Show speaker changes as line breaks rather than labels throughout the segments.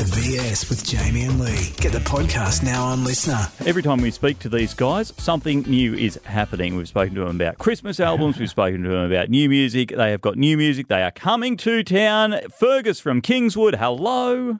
The BS with Jamie and Lee. Get the podcast now on LiSTNR.
Every time we speak to these guys, something new is happening. We've spoken to them about Christmas albums, we've spoken to them about new music. They have got new music. They are coming to town. Fergus from Kingswood, hello.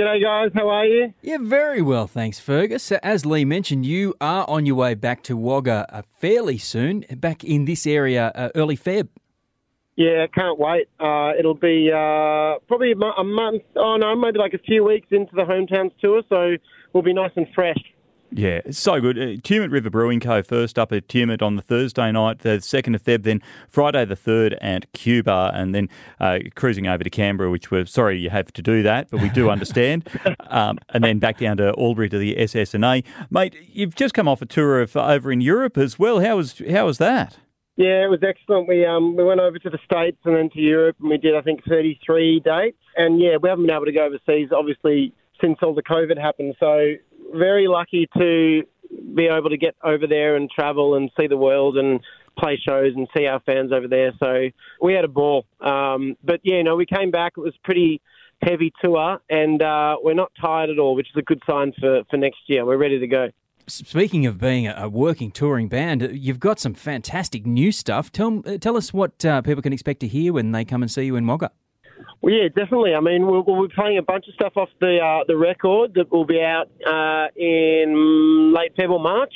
G'day guys, how are you?
Yeah, very well, thanks, Fergus. As Lee mentioned, you are on your way back to Wagga uh, fairly soon, back in this area uh, early Feb.
Yeah, can't wait. Uh, it'll be uh, probably a, month, oh no, maybe like a few weeks into the hometowns tour, so we'll be nice and fresh.
Yeah, it's so good. Uh, Tumut River Brewing Co. first up at Tumut on the Thursday night, the 2nd of Feb, then Friday the 3rd at Cuba, and then uh, cruising over to Canberra, which we're sorry you have to do that, but we do understand. um, and then back down to Albury to the SS&A. Mate, you've just come off a tour of over in Europe as well. How was, how was that?
Yeah, it was excellent. We um we went over to the States and then to Europe and we did I think 33 dates. And yeah, we haven't been able to go overseas obviously since all the COVID happened. So very lucky to be able to get over there and travel and see the world and play shows and see our fans over there. So we had a ball. Um, but yeah, no, we came back. It was pretty heavy tour and uh, we're not tired at all, which is a good sign for, for next year. We're ready to go.
Speaking of being a, working touring band, you've got some fantastic new stuff. Tell, uh, tell us what uh, people can expect to hear when they come and see you in Wagga.
Well, yeah, definitely. I mean, we'll, we'll be playing a bunch of stuff off the uh, the record that will be out uh, in late February, March.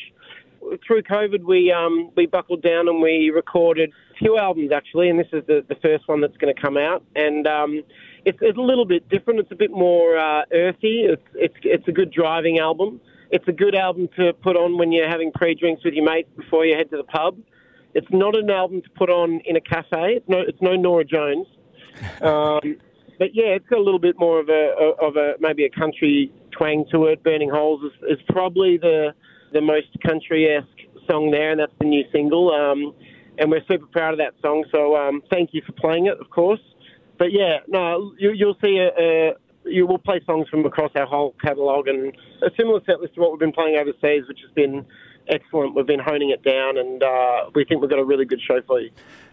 Through COVID, we um, we buckled down and we recorded a few albums actually, and this is the, the first one that's going to come out. And um, it's, it's a little bit different. It's a bit more uh, earthy. It's, it's it's a good driving album. It's a good album to put on when you're having pre-drinks with your mates before you head to the pub. It's not an album to put on in a cafe. It's no, it's no Norah Jones. Um, but yeah, it's got a little bit more of a of a maybe a country twang to it. Burning Holes is, is probably the the most country esque song there, and that's the new single. Um, and we're super proud of that song. So um, thank you for playing it, of course. But yeah, no, you, you'll see a, a you will play songs from across our whole catalogue and a similar set list to what we've been playing overseas, which has been excellent. We've been honing it down, and uh, we think we've got a really good show for you.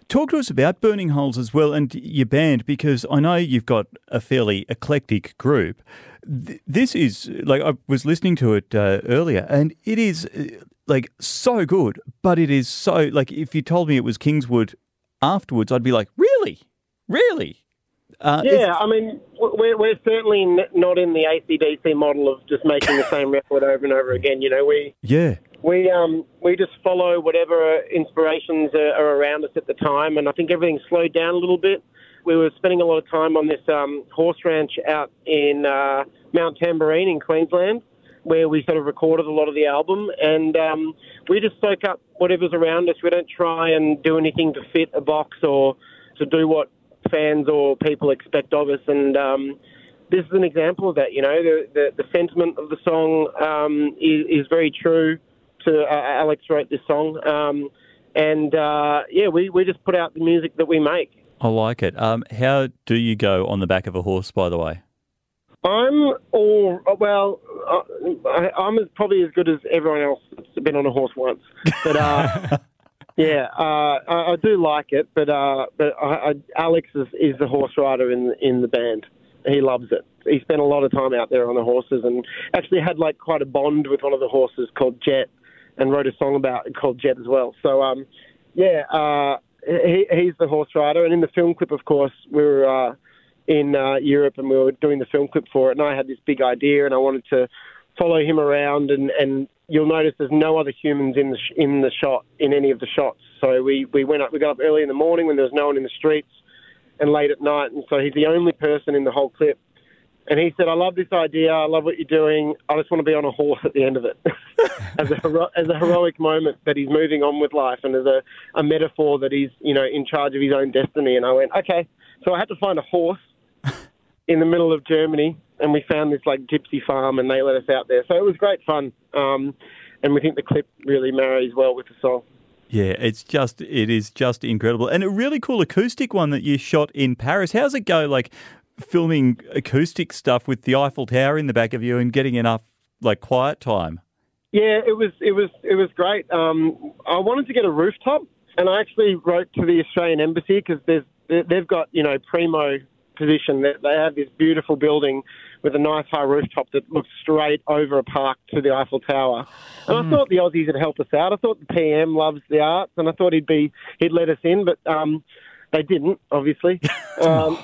Talk to us about Burning Holes as well and your band because I know you've got a fairly eclectic group. This is like I was listening to it uh, earlier and it is uh, like so good, but it is so like if you told me it was Kingswood afterwards, I'd be like, really, really. Uh,
Yeah, I mean, we're, we're certainly not in the AC/DC model of just making the same record over and over again. You know, we
yeah.
we um we just follow whatever inspirations are, are around us at the time, and I think everything slowed down a little bit. We were spending a lot of time on this um, horse ranch out in uh, Mount Tamborine in Queensland, where we sort of recorded a lot of the album, and um, we just soak up whatever's around us. We don't try and do anything to fit a box or to do what fans or people expect of us, and um, this is an example of that. You know, the the, the sentiment of the song um, is, is very true to uh, Alex wrote this song, um, and uh, yeah, we we just put out the music that we make.
I like it. Um, how do you go on the back of a horse, by the way?
I'm all well. Uh, I, I'm as, probably as good as everyone else that's been on a horse once, but uh, yeah, uh, I, I do like it. But uh, but I, I, Alex is, is the horse rider in in the band. He loves it. He spent a lot of time out there on the horses, and actually had like quite a bond with one of the horses called Jet, and wrote a song about it called Jet as well. So um, yeah, uh, he, he's the horse rider, and in the film clip, of course, we were. Uh, in uh, Europe, and we were doing the film clip for it. And I had this big idea, and I wanted to follow him around. And, and you'll notice there's no other humans in the sh- in the shot in any of the shots. So we we went up, we got up early in the morning when there was no one in the streets, and late at night. And so he's the only person in the whole clip. And he said, "I love this idea. I love what you're doing. I just want to be on a horse at the end of it, as a hero- as a heroic moment that he's moving on with life, and as a, a metaphor that he's you know in charge of his own destiny." And I went, "Okay." So I had to find a horse in the middle of Germany, and we found this like gypsy farm, and they let us out there. So it was great fun, um, and we think the clip really marries well with the song.
Yeah, it's just it is just incredible, and a really cool acoustic one that you shot in Paris. How's it go? Like filming acoustic stuff with the Eiffel Tower in the back of you and getting enough like quiet time.
Yeah, it was it was it was great. Um, I wanted to get a rooftop, and I actually wrote to the Australian Embassy because there's they- they've got you know primo position. that they have this beautiful building with a nice high rooftop that looks straight over a park to the Eiffel Tower. And I thought the Aussies would help us out. I thought the PM loves the arts, and I thought he'd be he'd let us in, but um, they didn't, obviously. Um,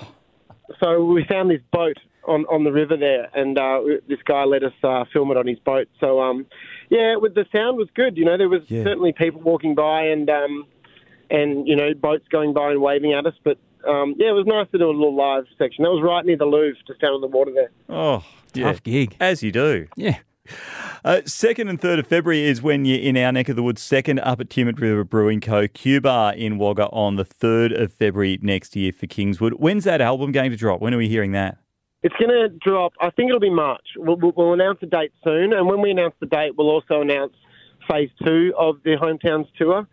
so we found this boat on, on the river there, and uh, this guy let us uh, film it on his boat. So um, yeah, with the sound was good. You know, there was
Yeah.
certainly people walking by and um, and you know boats going by and waving at us, but. Um, yeah, it was nice to do a little live section. That was right near the Louvre, just down on the water there.
Oh, yeah.
Tough gig.
As you do.
Yeah.
Uh, second and third of February is when you're in our neck of the woods. Second up at Tumut River Brewing Co. Cuba in Wagga on the third of February next year for Kingswood. When's that album going to drop? When are we hearing that?
It's going to drop. I think it'll be March. We'll, we'll, we'll announce the date soon, and when we announce the date, we'll also announce phase two of the hometowns tour.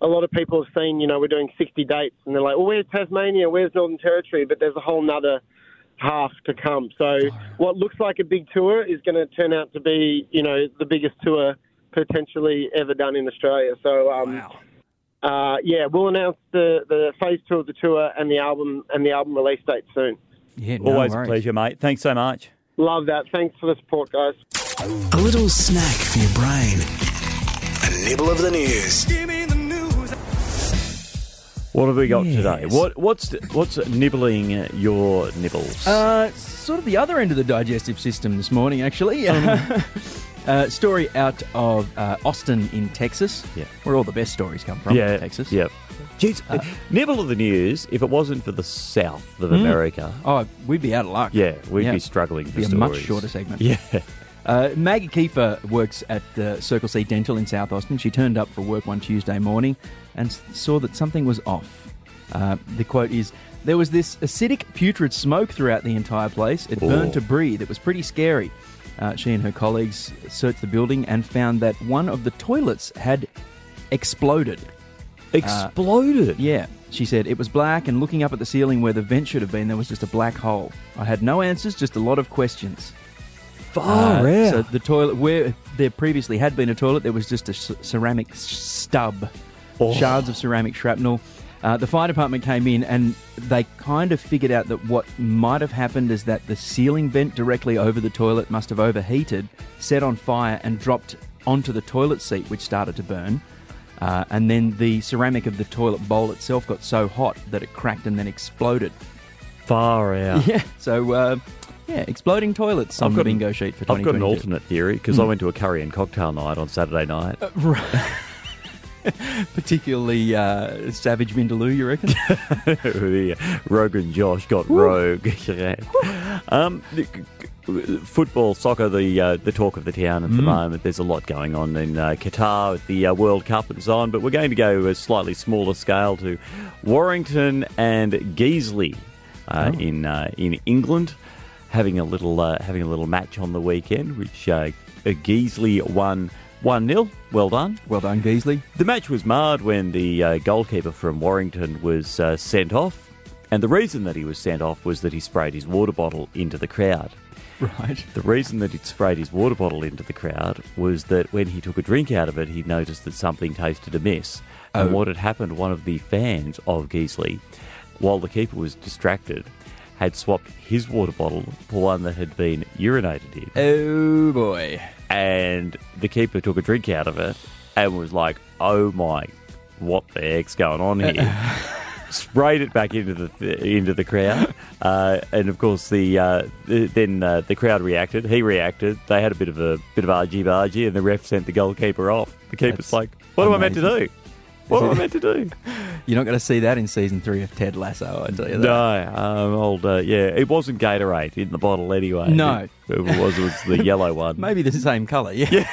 A lot of people have seen, you know, we're doing 60 dates, and they're like, "Well, where's Tasmania? Where's Northern Territory?" But there's a whole nother half to come. So what looks like a big tour is going to turn out to be, you know, the biggest tour potentially ever done in Australia. So um, uh, yeah, we'll announce the, the phase two of the tour and the album and the album release date soon.
Yeah, no
Always
worries.
a pleasure, mate. Thanks so much.
Love that. Thanks for the support, guys.
A little snack for your brain. A nibble of the news.
What have we got
Yes.
today? What what's what's nibbling your nibbles?
Uh, sort of the other end of the digestive system this morning, actually. uh, story out of uh, Austin in Texas,
Yeah.
where all the best stories come from.
yeah,
Texas.
Yep. Jeez, uh, nibble of the news. If it wasn't for the south of America,
Oh, we'd be out of luck.
yeah, we'd
Yeah.
be struggling for
Be a much shorter segment.
Yeah.
Uh, Maggie Kiefer works at uh, Circle C Dental in South Austin. She turned up for work one Tuesday morning and saw that something was off. Uh, the quote is There was this acidic, putrid smoke throughout the entire place. It burned
Oh.
to breathe. It was pretty scary. Uh, she and her colleagues searched the building and found that one of the toilets had exploded.
Exploded.
Yeah, she said it was black, and looking up at the ceiling where the vent should have been, there was just a black hole. I had no answers, just a lot of questions.
Far
Uh,
out.
So the toilet where there previously had been a toilet, there was just a c- ceramic stub,
Oh.
shards of ceramic shrapnel. Uh, the fire department came in and they kind of figured out that what might have happened is that the ceiling vent directly over the toilet must have overheated, set on fire, and dropped onto the toilet seat, which started to burn. Uh, and then the ceramic of the toilet bowl itself got so hot that it cracked and then exploded.
Far out.
Yeah. So, uh, yeah, exploding toilets on
I've got an-
bingo sheet for
I've got an alternate theory because I went to a curry and cocktail night on Saturday night.
Particularly uh, Savage Vindaloo, you reckon?
the Rogan Josh got rogue. Yeah. um, football, soccer, the uh, the talk of the town at the moment. There's a lot going on in uh, Qatar with the uh, World Cup and so on. But we're going to go a slightly smaller scale to Warrington and Geesley uh, in uh, in England, having a little uh, having a little match on the weekend, which uh, Geesley won. 1 0. Well done.
well done, Geesley.
The match was marred when the uh, goalkeeper from Warrington was uh, sent off, and the reason that he was sent off was that he sprayed his water bottle into the crowd.
Right.
The reason that he'd sprayed his water bottle into the crowd was that when he took a drink out of it, he noticed that something tasted amiss. And
Oh.
what had happened, one of the fans of Geesley, while the keeper was distracted, had swapped his water bottle for one that had been urinated in
Oh, boy.
and the keeper took a drink out of it and was like, "Oh my, what the heck's going on here?" Sprayed it back into the into the crowd, uh, and of course the, uh, the then uh, the crowd reacted. He reacted. They had a bit of a bit of argy bargy, and the ref sent the goalkeeper off. The keeper's
That's
like, "What am I meant to do? What am I meant to do?"
You're not going to see that in season three of Ted Lasso, I tell you that.
No, um, old uh, yeah, it wasn't Gatorade in the bottle anyway.
No.
It, it was it was the yellow one.
Maybe the same colour, yeah.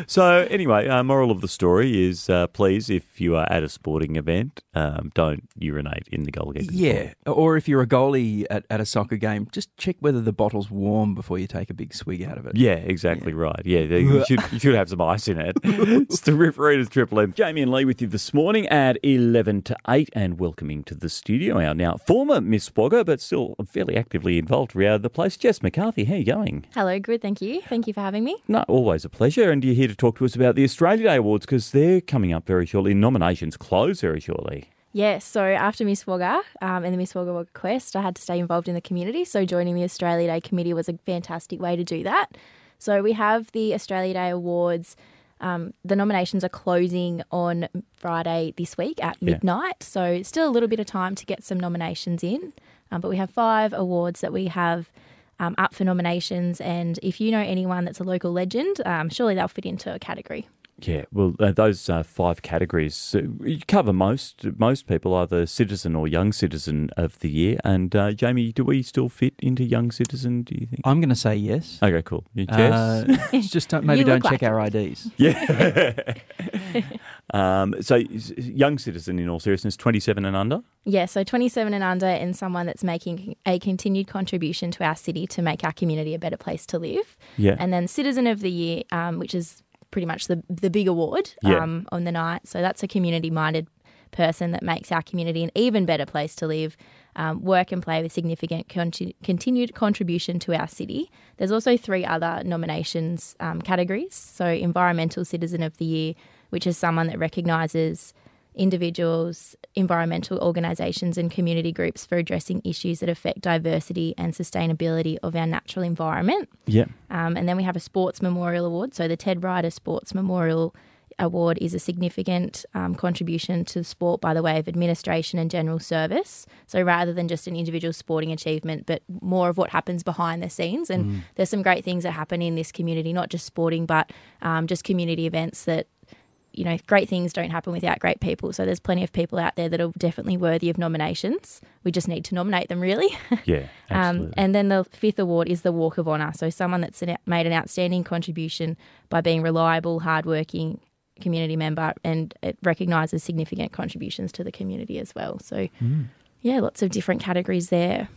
So anyway, uh, moral of the story is: uh, please, if you are at a sporting event, um, don't urinate in the goalkeeper's
Yeah. Or if you're a goalie at, at a soccer game, just check whether the bottle's warm before you take a big swig out of it.
Yeah, exactly right. Yeah, you should, you should have some ice in it. it's the Readers Triple M. Jamie and Lee with you this morning at 11 to 8 and welcoming to the studio our now former Miss Wagga, but still fairly actively involved around the place, Jess McCarthy. How are you going?
Hello, good, thank you. Thank you for having me.
No, always a pleasure. And you're here to talk to us about the Australia Day Awards because they're coming up very shortly. Nominations close very shortly.
Yes, so after Miss Wagga um, and the Miss Wagga Wagga Quest, I had to stay involved in the community. So joining the Australia Day committee was a fantastic way to do that. So we have the Australia Day Awards. Um, the nominations are closing on Friday this week at
Yeah.
midnight. So still a little bit of time to get some nominations in. Um, but we have five awards that we have um, up for nominations. And if you know anyone that's a local legend, um, surely they'll fit into a category.
Yeah, well, uh, those uh, five categories uh, you cover most most people, either citizen or young citizen of the year. And uh, Jamie, do we still fit into young citizen? Do you think?
I'm going to say yes.
Okay, cool. You
Uh, just don't, maybe
You
don't check
like
our. IDs.
yeah. um, so, young citizen, in all seriousness, twenty-seven and under.
Yeah, so 27 and under, and someone that's making a continued contribution to our city to make our community a better place to live.
Yeah.
And then Citizen of the Year, um, which is pretty much the, the big award
Yeah.
um, on the night. So that's a community minded person that makes our community an even better place to live, um, work and play with significant conti- continued contribution to our city. There's also three other nominations um, categories. So, Environmental Citizen of the Year, which is someone that recognises individuals, environmental organisations, and community groups for addressing issues that affect diversity and sustainability of our natural environment.
Yeah.
Um, and then we have a Sports Memorial Award. So the Ted Ryder Sports Memorial Award is a significant um, contribution to sport by the way of administration and general service. So rather than just an individual sporting achievement, but more of what happens behind the scenes. And there's some great things that happen in this community, not just sporting, but um, just community events that you know, great things don't happen without great people. So there's plenty of people out there that are definitely worthy of nominations. We just need to nominate them, really.
Yeah. Absolutely.
Um, and then the fifth award is the Walk of Honour. So someone that's made an outstanding contribution by being reliable, hardworking community member, and it recognises significant contributions to the community as well. So, yeah, lots of different categories there.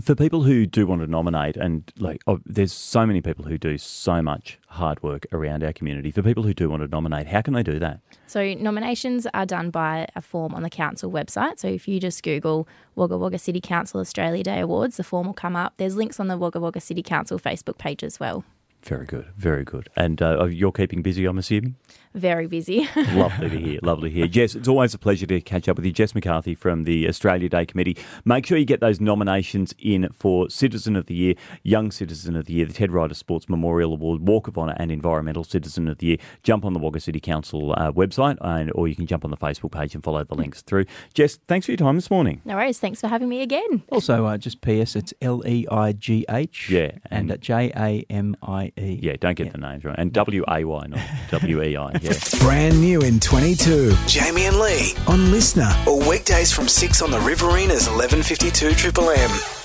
For people who do want to nominate, and like, oh, there's so many people who do so much hard work around our community. For people who do want to nominate, how can they do that?
So nominations are done by a form on the council website. So if you just Google Wagga Wagga City Council Australia Day Awards, the form will come up. There's links on the Wagga Wagga City Council Facebook page as well.
Very good, very good. And uh, you're keeping busy, I'm assuming.
Very busy.
lovely to hear. Lovely to hear. Jess, it's always a pleasure to catch up with you. Jess McCarthy from the Australia Day Committee. Make sure you get those nominations in for Citizen of the Year, Young Citizen of the Year, the Ted Ryder Sports Memorial Award, Walk of Honour, and Environmental Citizen of the Year. Jump on the Wagga City Council uh, website, and, or you can jump on the Facebook page and follow the links through. Jess, thanks for your time this morning.
no worries. Thanks for having me again.
Also, uh, just PS, it's L E I G H.
Yeah,
And,
and-
uh, J A M I E.
Yeah, don't get the names right. And W A Y, not W E I. Yeah.
Brand new in 22. Jamie and Lee on LiSTNR or weekdays from 6 on the Riverina's 1152 Triple M.